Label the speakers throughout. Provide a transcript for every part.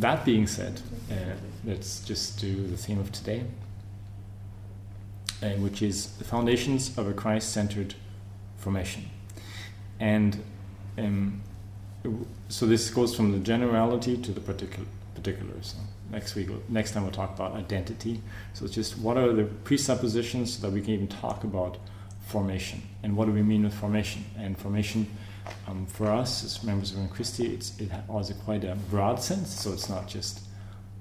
Speaker 1: that being said, uh, let's just do the theme of today, uh, which is the foundations of a Christ centered formation. And um, so this goes from the generality to the particular, particulars. Next week, next time we'll talk about identity. So it's just what are the presuppositions so that we can even talk about formation and what do we mean with formation? And formation um, for us as members of Christi, it's, it has a quite a broad sense. So it's not just,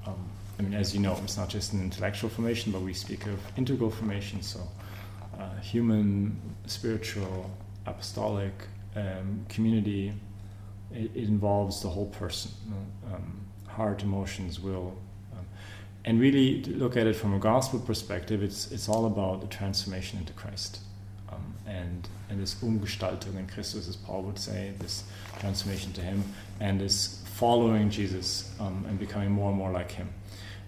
Speaker 1: um, I mean, as you know, it's not just an intellectual formation, but we speak of integral formation. So uh, human, spiritual, apostolic, um, community. It, it, involves the whole person, um, heart, emotions, will, um, and really look at it from a gospel perspective. It's it's all about the transformation into Christ and, and this Umgestaltung in Christus, as Paul would say, this transformation to Him, and this following Jesus um, and becoming more and more like Him.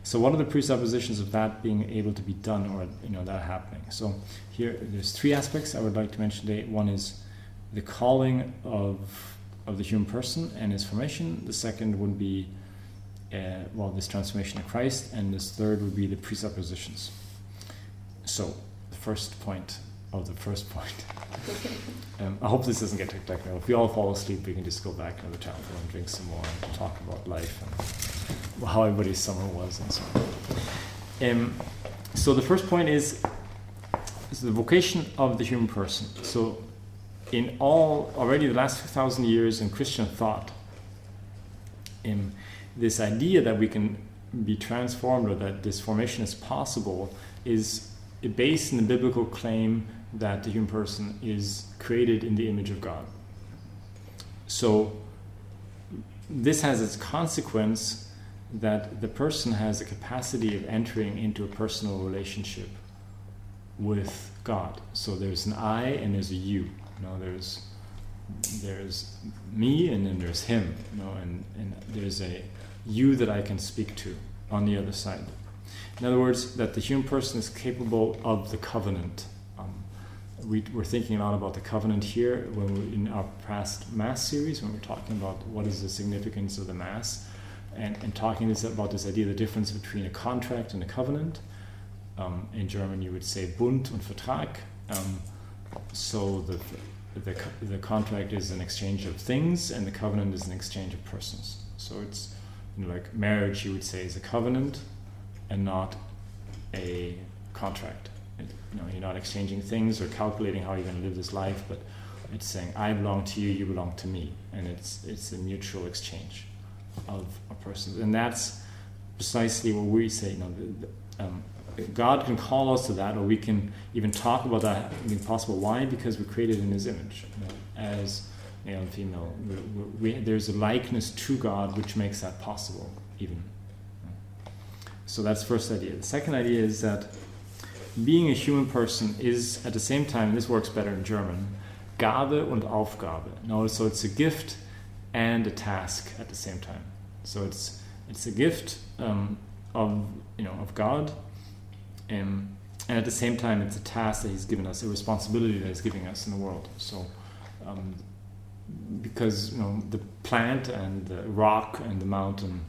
Speaker 1: So, what are the presuppositions of that being able to be done, or you know that happening? So, here there's three aspects I would like to mention today. One is the calling of of the human person and his formation. The second would be uh, well, this transformation of Christ, and this third would be the presuppositions. So, the first point of the first point. um, I hope this doesn't get too technical. If we all fall asleep, we can just go back to the chapel and drink some more and talk about life and how everybody's summer was and so on. Um, so the first point is, is the vocation of the human person. So in all already the last thousand years in Christian thought, in this idea that we can be transformed or that this formation is possible is based in the biblical claim that the human person is created in the image of God. So, this has its consequence that the person has a capacity of entering into a personal relationship with God. So there's an I and there's a you. You know, there's there's me and then there's him. You know, and, and there's a you that I can speak to on the other side. In other words, that the human person is capable of the covenant we were thinking a lot about the covenant here when we, in our past mass series when we are talking about what is the significance of the mass and, and talking this, about this idea the difference between a contract and a covenant. Um, in german you would say bund und vertrag. Um, so the, the, the contract is an exchange of things and the covenant is an exchange of persons. So it's you know, like marriage you would say is a covenant and not a contract you know, you're not exchanging things or calculating how you're going to live this life, but it's saying, I belong to you, you belong to me. And it's, it's a mutual exchange of a person. And that's precisely what we say, you know, um, God can call us to that, or we can even talk about that being possible. Why? Because we're created in His image, you know, as male and female. We, we, there's a likeness to God which makes that possible, even. So that's first idea. The second idea is that being a human person is at the same time, this works better in German, Gabe und Aufgabe. No, so it's a gift and a task at the same time. So it's it's a gift um, of you know of God, um, and at the same time it's a task that He's given us, a responsibility that He's giving us in the world. So. Um, because you know the plant and the rock and the mountain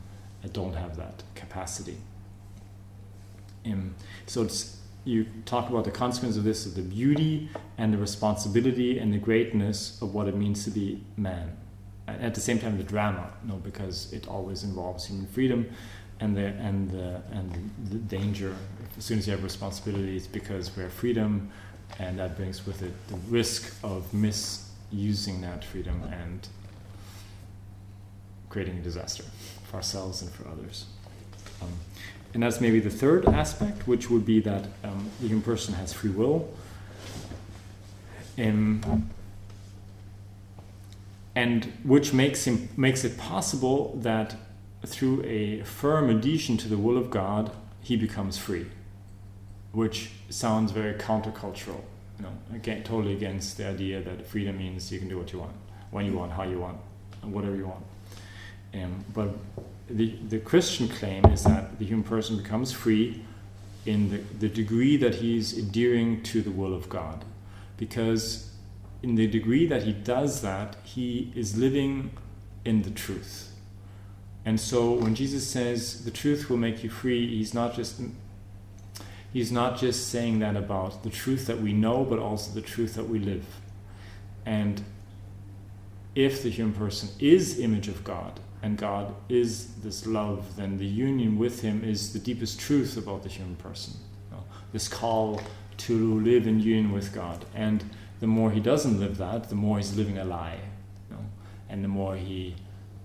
Speaker 1: don't have that capacity. Um, so it's you talk about the consequence of this, of the beauty and the responsibility and the greatness of what it means to be man. And at the same time, the drama, you know, because it always involves human freedom and the and the and the danger. As soon as you have responsibility, it's because we have freedom, and that brings with it the risk of misusing that freedom and creating a disaster for ourselves and for others. Um, and that's maybe the third aspect, which would be that um, the human person has free will. Um, and which makes him makes it possible that through a firm adhesion to the will of God, he becomes free, which sounds very countercultural. You know, again, totally against the idea that freedom means you can do what you want, when you want, how you want, whatever you want. Um, but the, the Christian claim is that the human person becomes free in the, the degree that he's adhering to the will of God. Because in the degree that he does that, he is living in the truth. And so when Jesus says the truth will make you free, he's not just he's not just saying that about the truth that we know, but also the truth that we live. And if the human person is image of God and God is this love, then the union with him is the deepest truth about the human person. You know, this call to live in union with God. And the more he doesn't live that, the more he's living a lie. You know? And the more he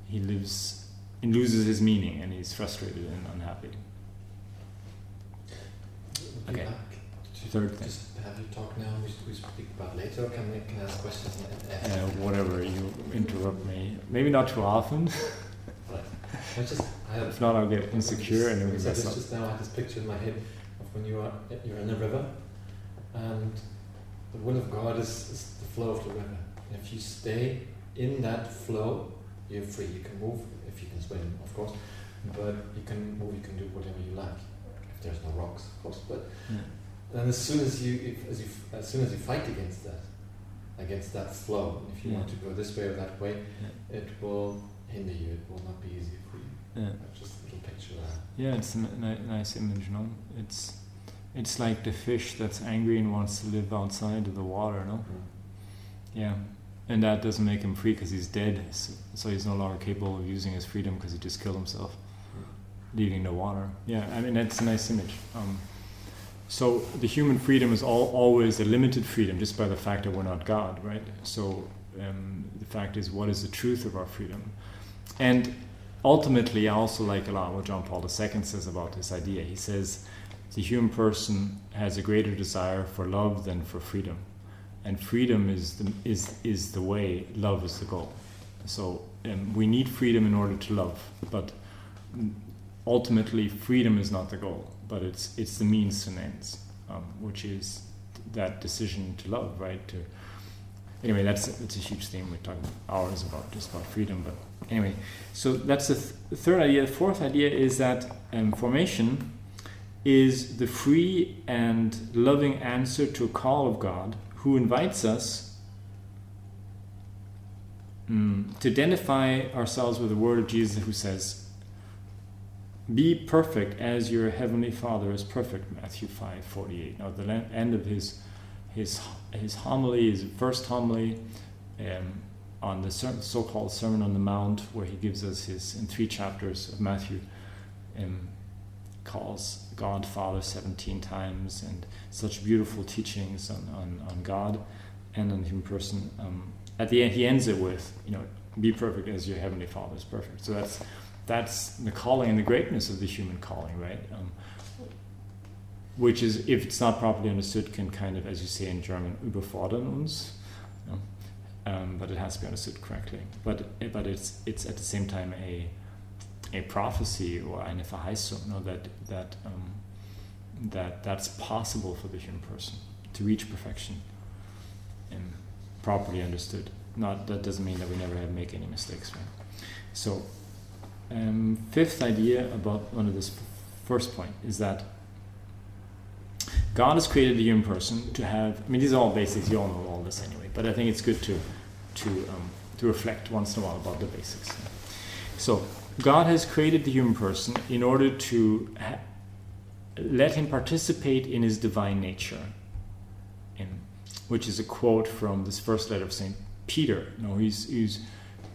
Speaker 1: he lives and loses his meaning and he's frustrated and unhappy. Okay. Third thing.
Speaker 2: Just have you talk now? We, we speak about later. Can we can I ask questions?
Speaker 1: Uh, whatever, you interrupt me. Maybe not too often.
Speaker 2: I just I have,
Speaker 1: if not, I'll get insecure and
Speaker 2: I
Speaker 1: everything
Speaker 2: said
Speaker 1: mess
Speaker 2: this
Speaker 1: up.
Speaker 2: just now. I had this picture in my head of when you are you're in a river, and the will of God is, is the flow of the river. And if you stay in that flow, you're free. You can move if you can swim, of course, but you can move. You can do whatever you like. If there's no rocks, of course. But
Speaker 1: Yeah.
Speaker 2: then as soon as you if, as you as soon as you fight against that, against that flow, if you
Speaker 1: Yeah.
Speaker 2: want to go this way or that way, it will hinder you. It will not be easy.
Speaker 1: Yeah.
Speaker 2: Just a little picture that.
Speaker 1: Yeah, it's a ni- nice image, no? It's it's like the fish that's angry and wants to live outside of the water, no? Yeah, and that doesn't make him free because he's dead, so, so he's no longer capable of using his freedom because he just killed himself, leaving the water. Yeah, I mean that's a nice image. Um, so the human freedom is all, always a limited freedom, just by the fact that we're not God, right? So um, the fact is, what is the truth of our freedom? And ultimately, I also like a lot what John Paul II says about this idea. He says the human person has a greater desire for love than for freedom, and freedom is the, is is the way. Love is the goal. So um, we need freedom in order to love, but ultimately, freedom is not the goal, but it's it's the means to an ends, um, which is that decision to love, right? To anyway, that's that's a huge theme. We're talking hours about just about freedom, but anyway, so that's the, th- third idea. The fourth idea is that um, formation is the free and loving answer to a call of God, who invites us mm, to identify ourselves with the word of Jesus, who says. Be perfect as your heavenly Father is perfect. Matthew five forty eight. Now, at the end of his his his homily, his first homily, um, on the ser- so-called Sermon on the Mount, where he gives us his in three chapters of Matthew, um, calls God Father seventeen times, and such beautiful teachings on, on, on God and on human person. Um, at the end, he ends it with, you know, be perfect as your heavenly Father is perfect. So that's that's the calling and the greatness of the human calling, right? Um, which is, if it's not properly understood, can kind of, as you say in German, überfordern uns. you know. Um, but it has to be understood correctly. But but it's it's at the same time a a prophecy or eine Verheißung, know, that that um, that that's possible for the human person to reach perfection, and properly understood. Not that doesn't mean that we never have make any mistakes, right? So, um, fifth idea about one of this first point is that God has created the human person to have. I mean, these are all basics. You all know all this anyway. But I think it's good to to um, to reflect once in a while about the basics. So God has created the human person in order to ha- let him participate in his divine nature. In, which is a quote from this first letter of Saint Peter. You know, he's, he's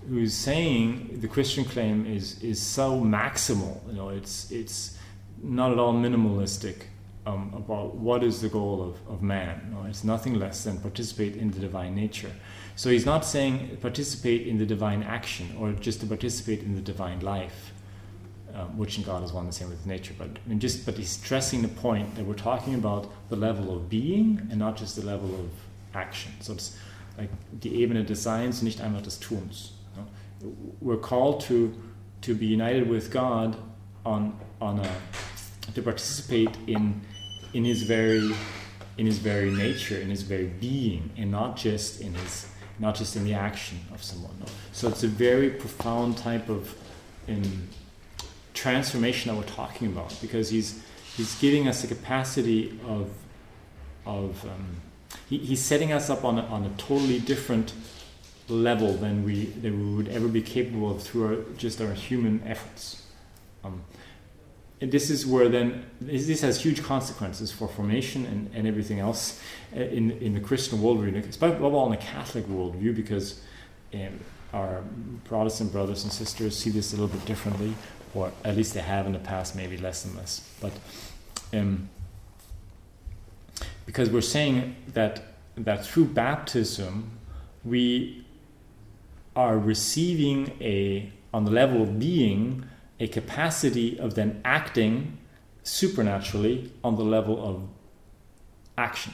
Speaker 1: who's saying the Christian claim is is so maximal. You know, it's it's not at all minimalistic um, about what is the goal of, of man. It's nothing less than participate in the divine nature. So he's not saying participate in the divine action or just to participate in the divine life, um, which in God is one and the same with nature. But I mean, just but he's stressing the point that we're talking about the level of being and not just the level of action. So it's like die Ebene des Seins, nicht einfach des Tuns. We're called to to be united with God on on a to participate in in his very in his very nature, in his very being, and not just in his not just in the action of someone. So it's a very profound type of in transformation that we're talking about because he's he's giving us the capacity of of um, he, he's setting us up on a, on a totally different level than we than we would ever be capable of through our, just our human efforts. Um, this is where then this, has huge consequences for formation and, and everything else uh, in in the Christian worldview, especially above all in the Catholic worldview, because um, our Protestant brothers and sisters see this a little bit differently, or at least they have in the past, maybe less and less. But um, because we're saying that that through baptism we are receiving a on the level of being a capacity of then acting supernaturally on the level of action.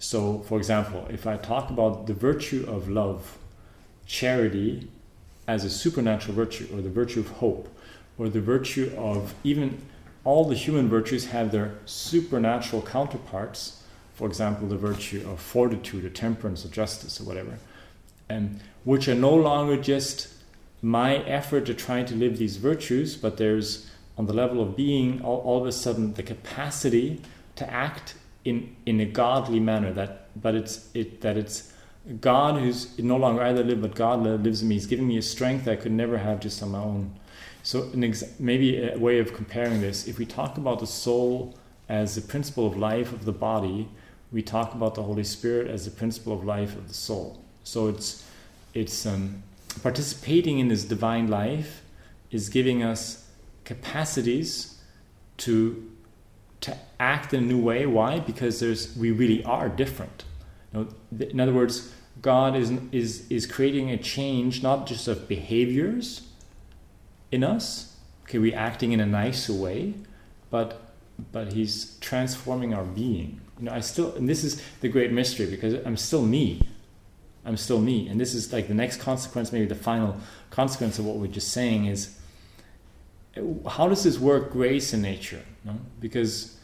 Speaker 1: So, for example, if I talk about the virtue of love, charity as a supernatural virtue, or the virtue of hope, or the virtue of even all the human virtues have their supernatural counterparts. For example, the virtue of fortitude, or temperance, or justice, or whatever, and which are no longer just my effort to try to live these virtues, but there's on the level of being all, all of a sudden the capacity to act in in a godly manner. That but it's it that it's God who's no longer I that live, but God lives in me. He's giving me a strength I could never have just on my own. So ex- maybe a way of comparing this, if we talk about the soul as the principle of life of the body, we talk about the Holy Spirit as the principle of life of the soul. So it's it's um, participating in this divine life is giving us capacities to to act in a new way. Why? Because there's we really are different. You know, in other words, God is is is creating a change not just of behaviors in us. Okay, we acting in a nicer way, but but He's transforming our being. You know, I still and this is the great mystery because I'm still me. I'm still me, and this is like the next consequence, maybe the final consequence of what we're just saying is how does this work grace in nature? No? Because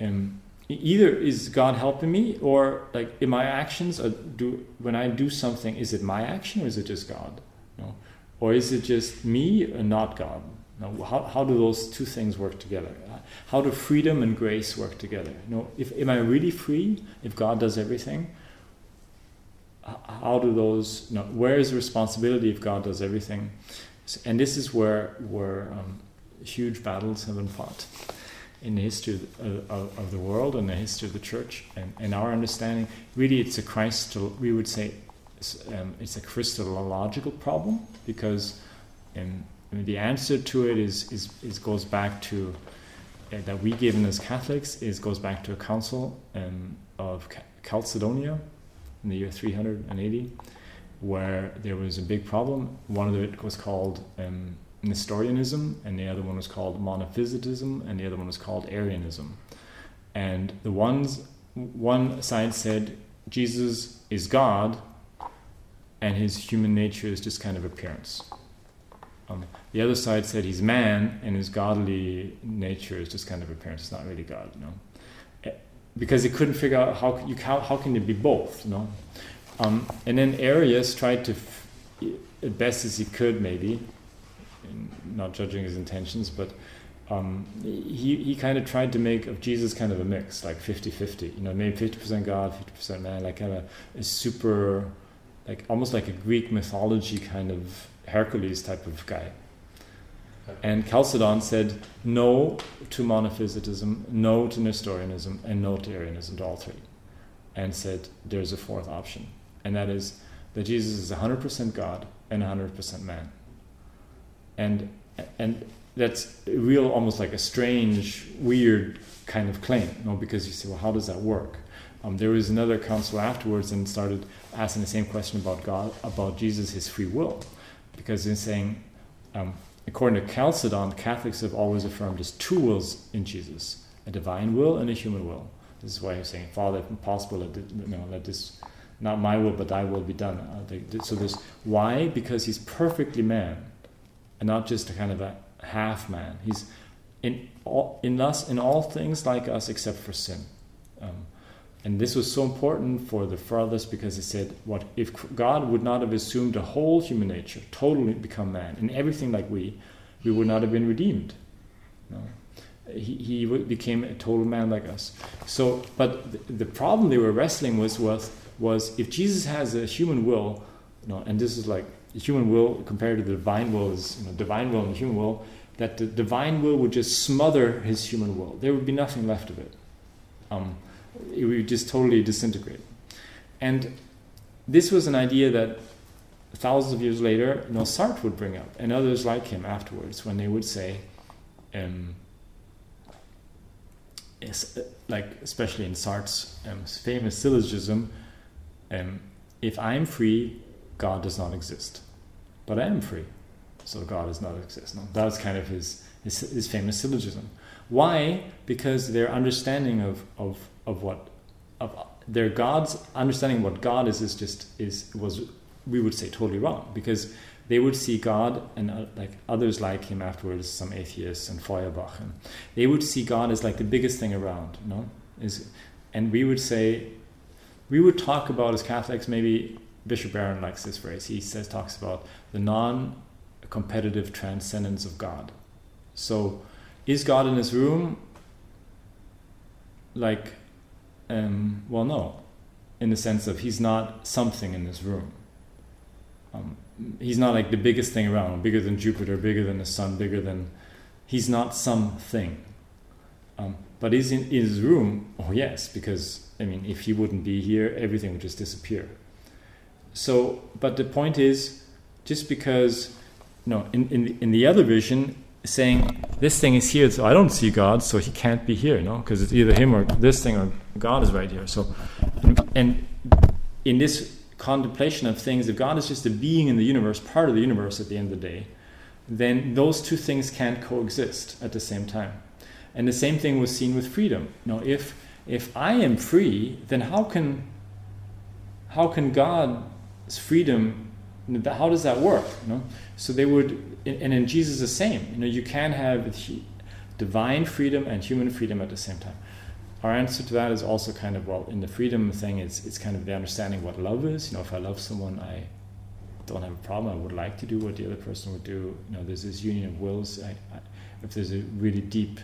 Speaker 1: um, either is God helping me, or like in my actions, or do when I do something, is it my action or is it just God? No? Or is it just me and not God? How, how do those two things work together? How do freedom and grace work together? You know, if am I really free if God does everything? How do those? You know, where is the responsibility if God does everything? And this is where where um, huge battles have been fought in the history of, of, the world and the history of the church and, and our understanding. Really, it's a Christ. We would say um, it's a Christological problem because um, I mean, the answer to it is, is, is goes back to uh, that we given as Catholics is goes back to a council um, of Chalcedonia in the year 380, where there was a big problem. One of it was called um, Nestorianism, and the other one was called Monophysitism, and the other one was called Arianism. And the ones one side said Jesus is God, and his human nature is just kind of appearance. Um, the other side said he's man, and his godly nature is just kind of appearance. It's not really God, you know, because he couldn't figure out how you how, how can it be both, you know. Um, and then Arius tried to, f- best as he could, maybe, not judging his intentions, but um, he, he kind of tried to make of Jesus kind of a mix, like 50 50. You know, maybe 50% God, 50% man, like kind of a super like almost like a Greek mythology kind of Hercules type of guy. And Chalcedon said no to monophysitism, no to Nestorianism, and no to Arianism, to all three. And said there's a fourth option, and that is that Jesus is 100% God and 100% man. And, and that's real, almost like a strange, weird kind of claim, you know, because you say, well, how does that work? Um, there was another council afterwards and started asking the same question about God, about Jesus, his free will, because he's saying, um, according to Chalcedon, Catholics have always affirmed as two wills in Jesus: a divine will and a human will. This is why he's saying, Father, if possible, let, you know, let this not my will but thy will be done. Uh, so there's why because he's perfectly man, and not just a kind of a half man. He's in all, in us in all things like us except for sin. Um, and this was so important for the fathers because he said, "What if God would not have assumed a whole human nature, totally become man, and everything like we, we would not have been redeemed." No. He, he became a total man like us. So, but the, the problem they were wrestling with was was if Jesus has a human will, You know, and this is like human will compared to the divine will is you know, divine will and human will. That the divine will would just smother his human will. There would be nothing left of it. Um, it would just totally disintegrate. And this was an idea that thousands of years later, you know, Sartre would bring up, and others like him afterwards, when they would say, um, like especially in Sartre's um, famous syllogism, um, if I'm free, God does not exist, but I am free, so God does not exist. No, that was kind of his, his, his famous syllogism. Why? Because their understanding of, of, of what of their God's understanding what God is is just is was we would say totally wrong because they would see God and uh, like others like him afterwards, some atheists and Feuerbach, and they would see God as like the biggest thing around, you know. Is and we would say, we would talk about as Catholics. Maybe Bishop Barron likes this phrase. He says talks about the non-competitive transcendence of God. So, is God in His room? Like, um, well, no, in the sense of He's not something in this room. Um, he's not like the biggest thing around, bigger than Jupiter, bigger than the sun, bigger than. He's not something. Um, but is in, his room? Oh yes, because I mean, if he wouldn't be here, everything would just disappear. So, but the point is, just because, no, in in in the other vision, saying this thing is here, so I don't see God, so he can't be here, no, because it's either him or this thing or God is right here. So, and in this contemplation of things, if God is just a being in the universe, part of the universe at the end of the day, then those two things can't coexist at the same time. And the same thing was seen with freedom. You know, if if I am free, then how can how can God's freedom how does that work? You know? So they would and in Jesus the same. You know, you can have divine freedom and human freedom at the same time our answer to that is also kind of well in the freedom thing it's it's kind of the understanding what love is you know if i love someone i don't have a problem i would like to do what the other person would do you know there's this union of wills I, I, if there's a really deep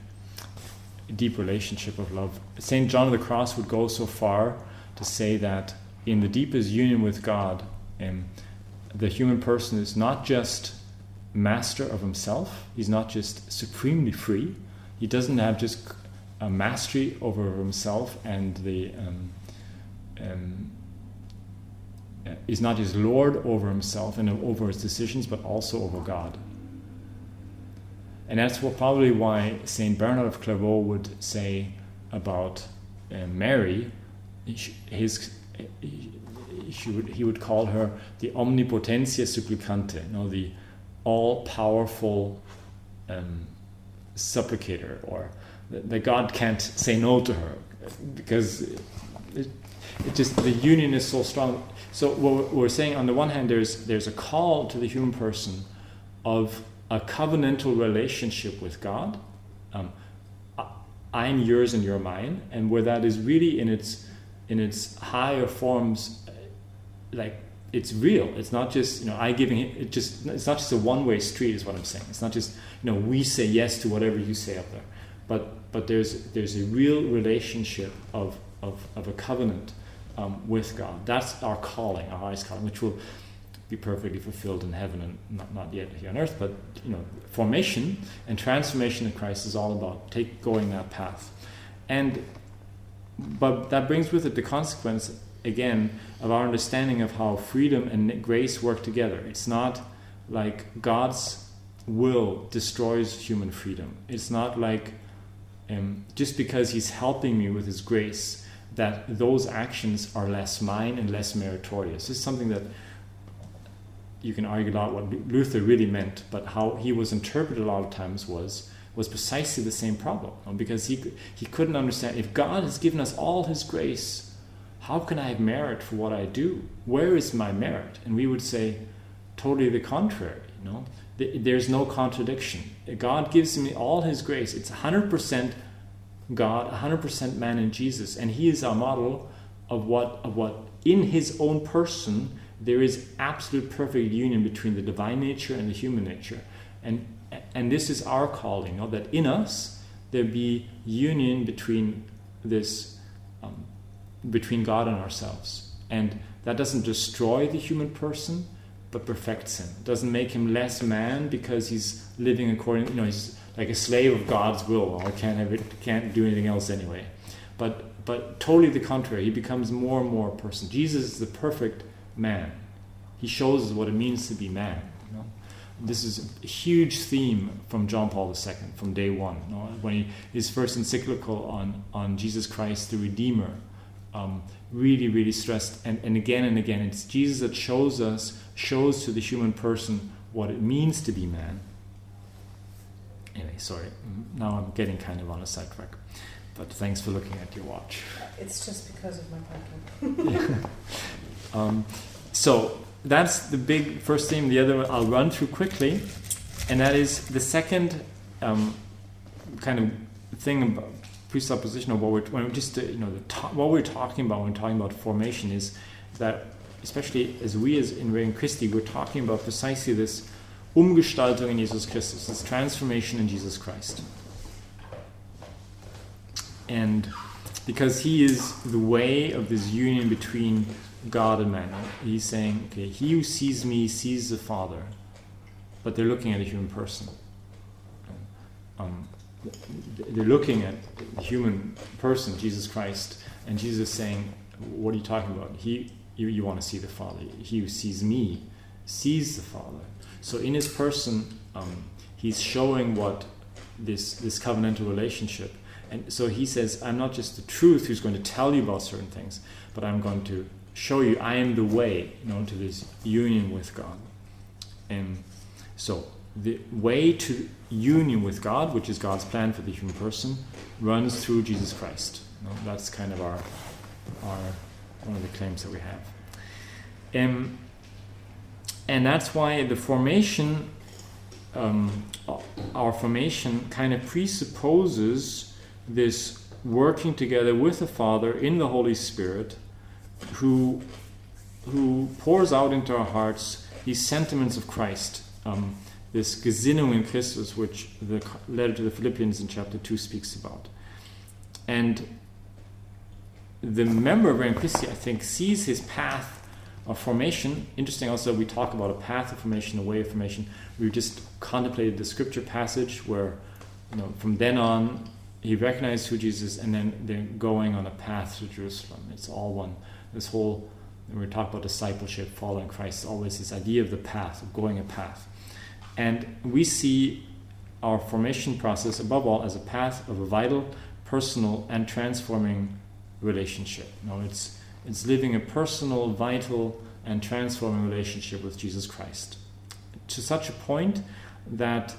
Speaker 1: deep relationship of love st john of the cross would go so far to say that in the deepest union with god um, the human person is not just master of himself he's not just supremely free he doesn't have just a mastery over himself and the um, um, is not just lord over himself and over his decisions, but also over God. And that's probably why Saint Bernard of Clairvaux would say about uh, Mary. His he would, he would call her the omnipotentia supplicante, you know, the all-powerful um, supplicator, or that God can't say no to her because it, it just the union is so strong. So what we're saying on the one hand, there's there's a call to the human person of a covenantal relationship with God. Um, I'm yours and you're mine, and where that is really in its in its higher forms, like it's real. It's not just you know I giving it just it's not just a one way street is what I'm saying. It's not just you know we say yes to whatever you say up there, but but there's there's a real relationship of of, of a covenant um, with God. That's our calling, our highest calling, which will be perfectly fulfilled in heaven and not, not yet here on earth. But you know, formation and transformation in Christ is all about take going that path, and but that brings with it the consequence again of our understanding of how freedom and grace work together. It's not like God's will destroys human freedom. It's not like um, just because he's helping me with his grace, that those actions are less mine and less meritorious. This is something that you can argue a lot what Luther really meant, but how he was interpreted a lot of times was was precisely the same problem because he he couldn't understand if God has given us all His grace, how can I have merit for what I do? Where is my merit? And we would say, totally the contrary. You know, there's no contradiction. God gives me all His grace. It's 100% God, 100% man in Jesus, and He is our model of what of what in His own person there is absolute perfect union between the divine nature and the human nature, and and this is our calling. You know, that in us there be union between this um, between God and ourselves, and that doesn't destroy the human person but perfects him. It doesn't make him less man because he's living according, you know, he's like a slave of God's will. I can't have it, can't do anything else anyway. But but totally the contrary. He becomes more and more a person. Jesus is the perfect man. He shows us what it means to be man. You know? This is a huge theme from John Paul II from day one. You know? When he, his first encyclical on, on Jesus Christ the Redeemer, um, really, really stressed, and, and again and again, it's Jesus that shows us, shows to the human person what it means to be man. Anyway, sorry, now I'm getting kind of on a sidetrack. But thanks for looking at your watch.
Speaker 3: It's just because of my parking. yeah.
Speaker 1: um, so that's the big first theme. The other one I'll run through quickly, and that is the second um, kind of thing about presupposition of what we're when we just uh, you know to- what we're talking about when talking about formation is that especially as we as in Regnum Christi we're talking about precisely this Umgestaltung in Jesus Christus, this transformation in Jesus Christ. And because he is the way of this union between God and man, he's saying, okay, he who sees me sees the Father, but they're looking at a human person. Um, they're looking at the human person, Jesus Christ, and Jesus is saying, What are you talking about? He, you, you want to see the Father. He who sees me sees the Father. So in his person, um, he's showing what this, this covenantal relationship and so he says, I'm not just the truth who's going to tell you about certain things, but I'm going to show you I am the way you know, to this union with God. And so the way to union with God, which is God's plan for the human person, runs through Jesus Christ. That's kind of our, our one of the claims that we have. Um, and that's why the formation, um, our formation kind of presupposes this working together with the Father in the Holy Spirit, who, who pours out into our hearts these sentiments of Christ, um, this Gesinnung in Christus, which the letter to the Philippians in chapter 2 speaks about. And the member of Regnum Christi, I think, sees his path of formation. Interesting also, we talk about a path of formation, a way of formation. We just contemplated the scripture passage where, you know, from then on, he recognized who Jesus and then they're going on a path to Jerusalem. It's all one. This whole, when we talk about discipleship, following Christ, always this idea of the path, of going a path. And we see our formation process, above all, as a path of a vital, personal, and transforming relationship. Know, it's, it's living a personal, vital, and transforming relationship with Jesus Christ. To such a point that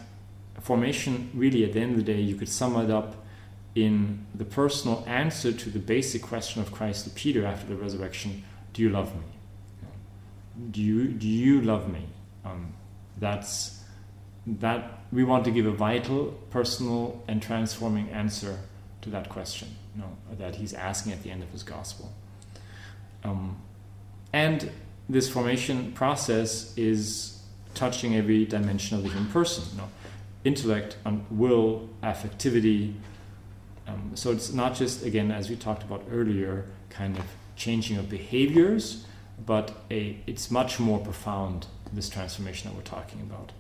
Speaker 1: formation, really, at the end of the day, you could sum it up in the personal answer to the basic question of Christ to Peter after the resurrection Do you love me? Do you, do you love me? Um, that's that we want to give a vital, personal, and transforming answer to that question you know, that he's asking at the end of his gospel. Um, and this formation process is touching every dimension of the human person you know, intellect, and will, affectivity, um, so it's not just, again, as we talked about earlier, kind of changing of behaviors, but a, it's much more profound, this transformation that we're talking about,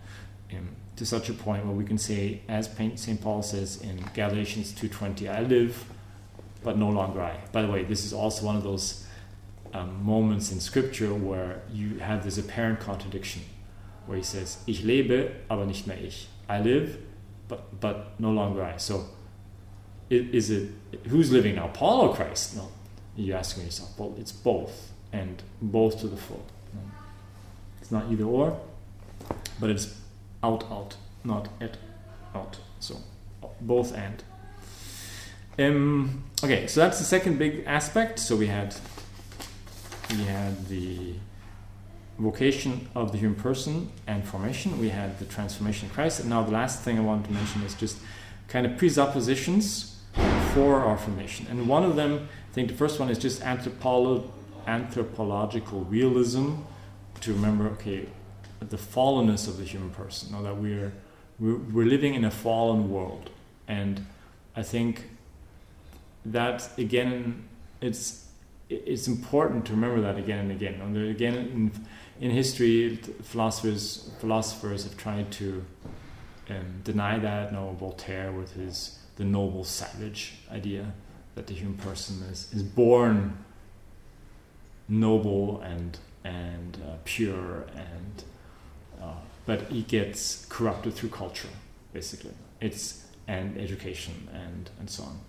Speaker 1: um, to such a point where we can say, as St. Paul says in Galatians 2.20, I live, but no longer I. By the way, this is also one of those um, moments in Scripture where you have this apparent contradiction, where he says, Ich lebe, aber nicht mehr ich. I live, but, but no longer I. So is it who's living now, Paul or Christ? No, you're asking yourself. Well, it's both, and both to the full. It's not either or, but it's out out, not at out. So both and. Um, okay, so that's the second big aspect. So we had we had the vocation of the human person and formation. We had the transformation of Christ, and now the last thing I want to mention is just kind of presuppositions for our formation. And one of them, I think the first one is just anthropolo- anthropological realism to remember, okay, the fallenness of the human person, know that we're, we're, we're living in a fallen world. And I think that, again, it's, it's important to remember that again and again. And again, in in history, philosophers philosophers have tried to um, deny that. No, Voltaire with his the noble savage idea that the human person is is born noble and and uh, pure and uh, but it gets corrupted through culture basically. It's and education and and so on.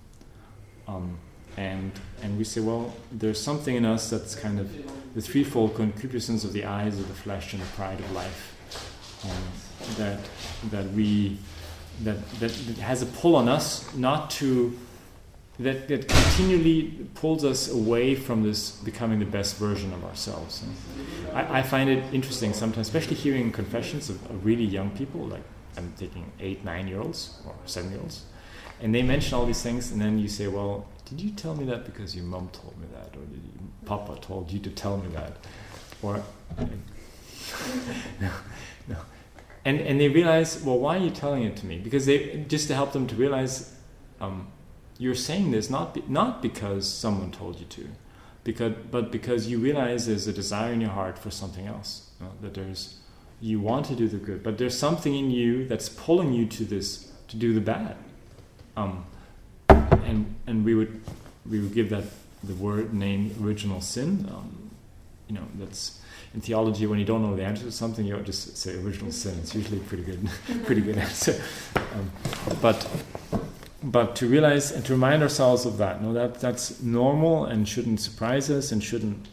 Speaker 1: Um, and and we say well there's something in us that's kind of the threefold concupiscence of the eyes of the flesh and the pride of life um, that that we that, that that has a pull on us not to that, that continually pulls us away from this becoming the best version of ourselves. I, I, find it interesting sometimes, especially hearing confessions of, of, really young people, like I'm taking eight, nine year olds or seven year olds, and they mention all these things, and then you say, Well, did you tell me that because your mom told me that, or did you, Papa told you to tell me that? Or, no, no. And, and they realize, well, why are you telling it to me? Because they just to help them to realize um, you're saying this not be, not because someone told you to, because but because you realize there's a desire in your heart for something else. You know, that there's you want to do the good, but there's something in you that's pulling you to this to do the bad. Um, and and we would we would give that the word name original sin. Um, you know that's in theology when you don't know the answer to something you just say original sin. It's usually pretty good, pretty good answer. Um, but but to realize and to remind ourselves of that, no, that that's normal and shouldn't surprise us and shouldn't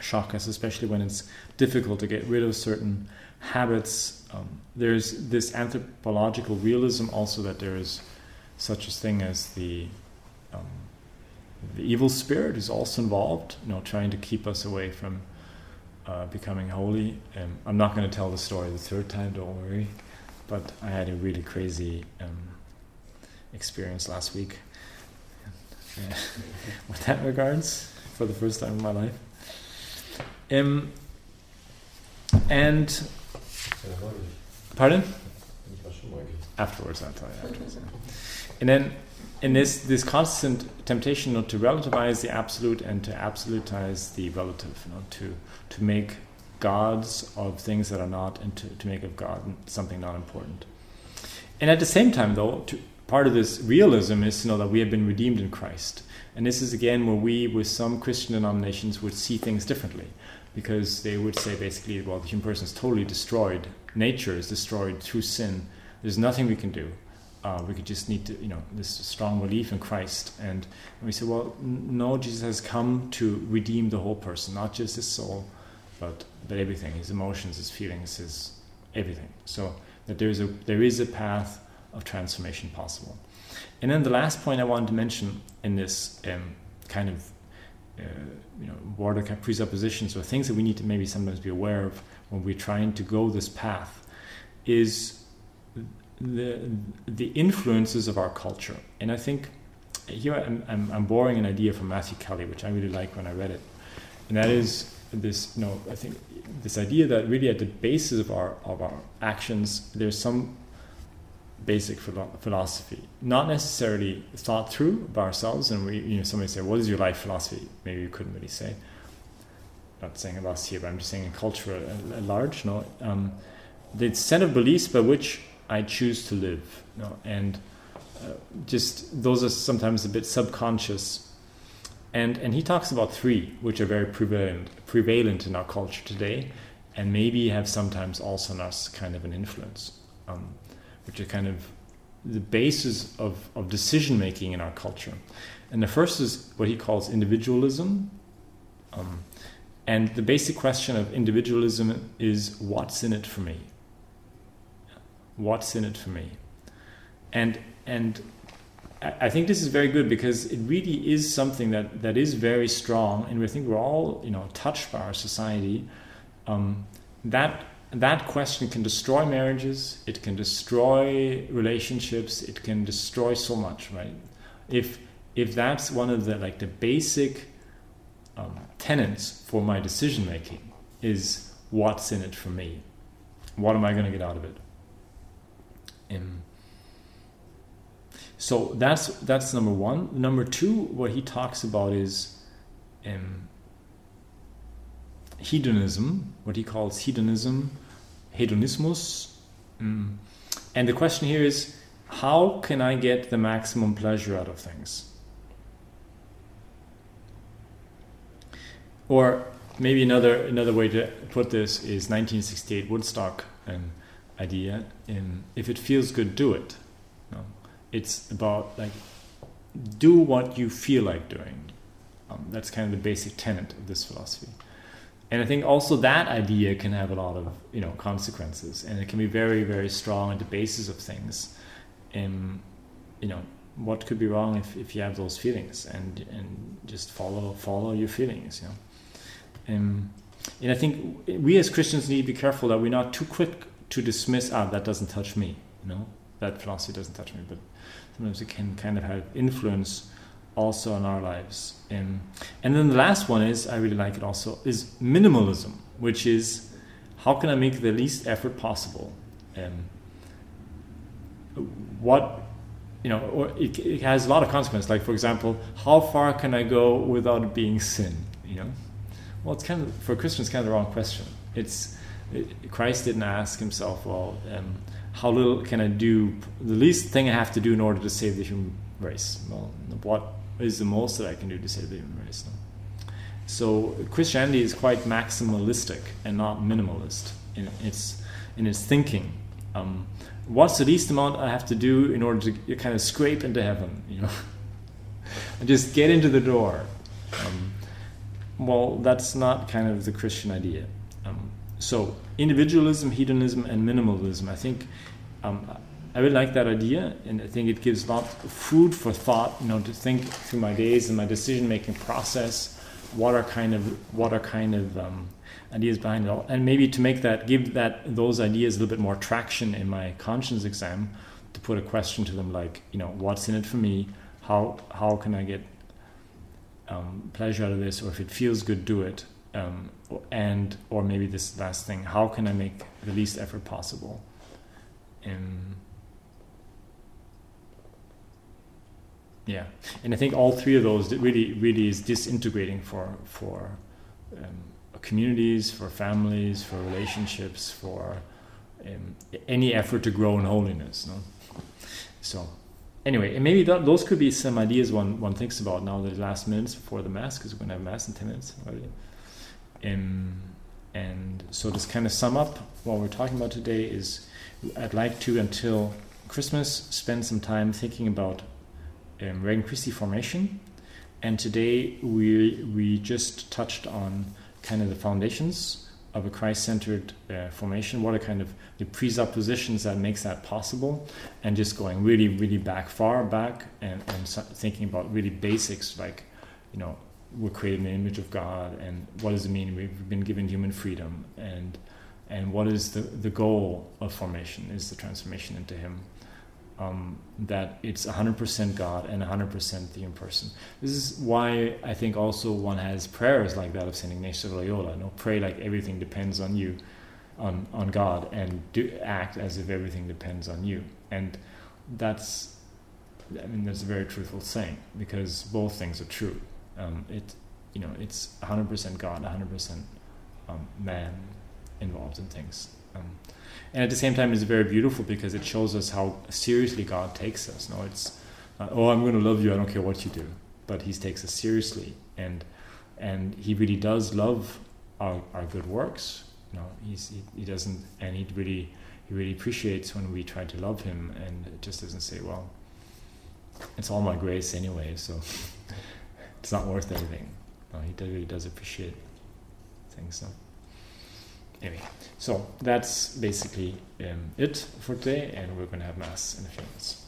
Speaker 1: shock us, especially when it's difficult to get rid of certain habits. Um, there's this anthropological realism also that there is such a thing as the um, the evil spirit is also involved, you know, trying to keep us away from uh, becoming holy. And I'm not going to tell the story the third time, don't worry. But I had a really crazy. Um, experience last week. With that regards, for the first time in my life. Um, and pardon? Afterwards, I'll tell you afterwards. Yeah. And then in this this constant temptation not to relativize the absolute and to absolutize the relative, you know, to to make gods of things that are not and to, to make of God something not important. And at the same time though, to part of this realism is to know that we have been redeemed in Christ. And this is again where we, with some Christian denominations, would see things differently. Because they would say basically, well, the human person is totally destroyed. Nature is destroyed through sin. There's nothing we can do. Uh, we could just need to, you know, this strong belief in Christ. And, and we say, well, no, Jesus has come to redeem the whole person, not just his soul, but, but everything his emotions, his feelings, his everything. So that there is a, there is a path of transformation possible. And then the last point I wanted to mention in this um, kind of uh, you know border presuppositions or things that we need to maybe sometimes be aware of when we're trying to go this path is the the influences of our culture. And I think here I'm, I'm, I'm borrowing an idea from Matthew Kelly, which I really like when I read it, and that is this you know I think this idea that really at the basis of our of our actions there's some basic philosophy, not necessarily thought through by ourselves. And we, you know, somebody say, "What is your life philosophy?" Maybe you couldn't really say. I'm Not saying about here, but I'm just saying in culture at large. No, um, the set of beliefs by which I choose to live. No, and uh, just those are sometimes a bit subconscious. And and he talks about three, which are very prevalent prevalent in our culture today, and maybe have sometimes also on us kind of an influence. Um, which are kind of the basis of, of decision making in our culture. And the first is what he calls individualism. Um, and the basic question of individualism is what's in it for me? What's in it for me? And and I think this is very good because it really is something that, that is very strong, and we think we're all you know touched by our society. Um, that that question can destroy marriages, it can destroy relationships, it can destroy so much, right? If if that's one of the like the basic um, tenets for my decision making is what's in it for me, what am I going to get out of it? Um, so that's that's number one. Number two, what he talks about is um, hedonism, what he calls hedonism, hedonismus. Mm. And the question here is how can I get the maximum pleasure out of things? Or maybe another another way to put this is 1968 Woodstock um, idea. In if it feels good, do it. No? It's about like do what you feel like doing. Um, that's kind of the basic tenet of this philosophy. And I think also that idea can have a lot of you know consequences, and it can be very very strong at the basis of things. And you know what could be wrong if, if you have those feelings and and just follow follow your feelings. You know. Um, and I think we as Christians need to be careful that we're not too quick to dismiss, ah, that doesn't touch me, you know, that philosophy doesn't touch me. But sometimes it can kind of have influence also in our lives. And then the last one is, I really like it also, is minimalism, which is how can I make the least effort possible? Um, what you know, or it, it, has a lot of consequences. Like, for example, how far can I go without being sin? You know, well, it's kind of for Christians, kind of the wrong question. It's it, Christ didn't ask himself, well, um, how little can I do? The least thing I have to do in order to save the human race. Well, what is the most that I can do to save the race? So Christianity is quite maximalistic and not minimalist in its in its thinking. Um, what's the least amount I have to do in order to kind of scrape into heaven? You know, and just get into the door. Um, well, that's not kind of the Christian idea. Um, so, individualism, hedonism, and minimalism. I think um, I really like that idea, and I think it gives a lot of food for thought. You know, to think through my days and my decision-making process. What are kind of what are kind of um, ideas behind it all, and maybe to make that give that those ideas a little bit more traction in my conscience exam, to put a question to them like, you know, what's in it for me? How how can I get um, pleasure out of this, or if it feels good, do it. Um, and or maybe this last thing: how can I make the least effort possible? Um, yeah, and I think all three of those really, really is disintegrating for for um, communities, for families, for relationships, for um, any effort to grow in holiness. No? So anyway, and maybe that, those could be some ideas one, one thinks about now the last minutes before the mass, because we're going to have mass in 10 minutes already. Um, and so, just kind of sum up what we're talking about today is I'd like to, until Christmas, spend some time thinking about um, Regnum Christi formation. And today we, we just touched on kind of the foundations of a Christ-centered uh, formation. What are kind of the presuppositions that makes that possible? And just going really, really back, far back, and, and thinking about really basics like, you know, we're created in the image of God, and what does it mean we've been given human freedom, and and what is the the goal of formation? Is the transformation into Him? Um, that it's 100% God and 100% the in-person. This is why I think also one has prayers like that of Saint Ignatius of Loyola. You know, pray like everything depends on you, on on God, and do act as if everything depends on you. And that's, I mean, that's a very truthful saying because both things are true. Um, it, you know, it's 100% God, 100% um, man involved in things. Um, and at the same time it's very beautiful because it shows us how seriously God takes us. No, it's uh, oh, I'm going to love you. I don't care what you do, but He takes us seriously, and and He really does love our, our good works. You know, he's, he he doesn't, and He really He really appreciates when we try to love Him, and it just doesn't say, well, it's all my grace anyway, so it's not worth anything. No, He really does appreciate things. So anyway, so that's basically um, it for today, and we're going to have Mass in a few minutes.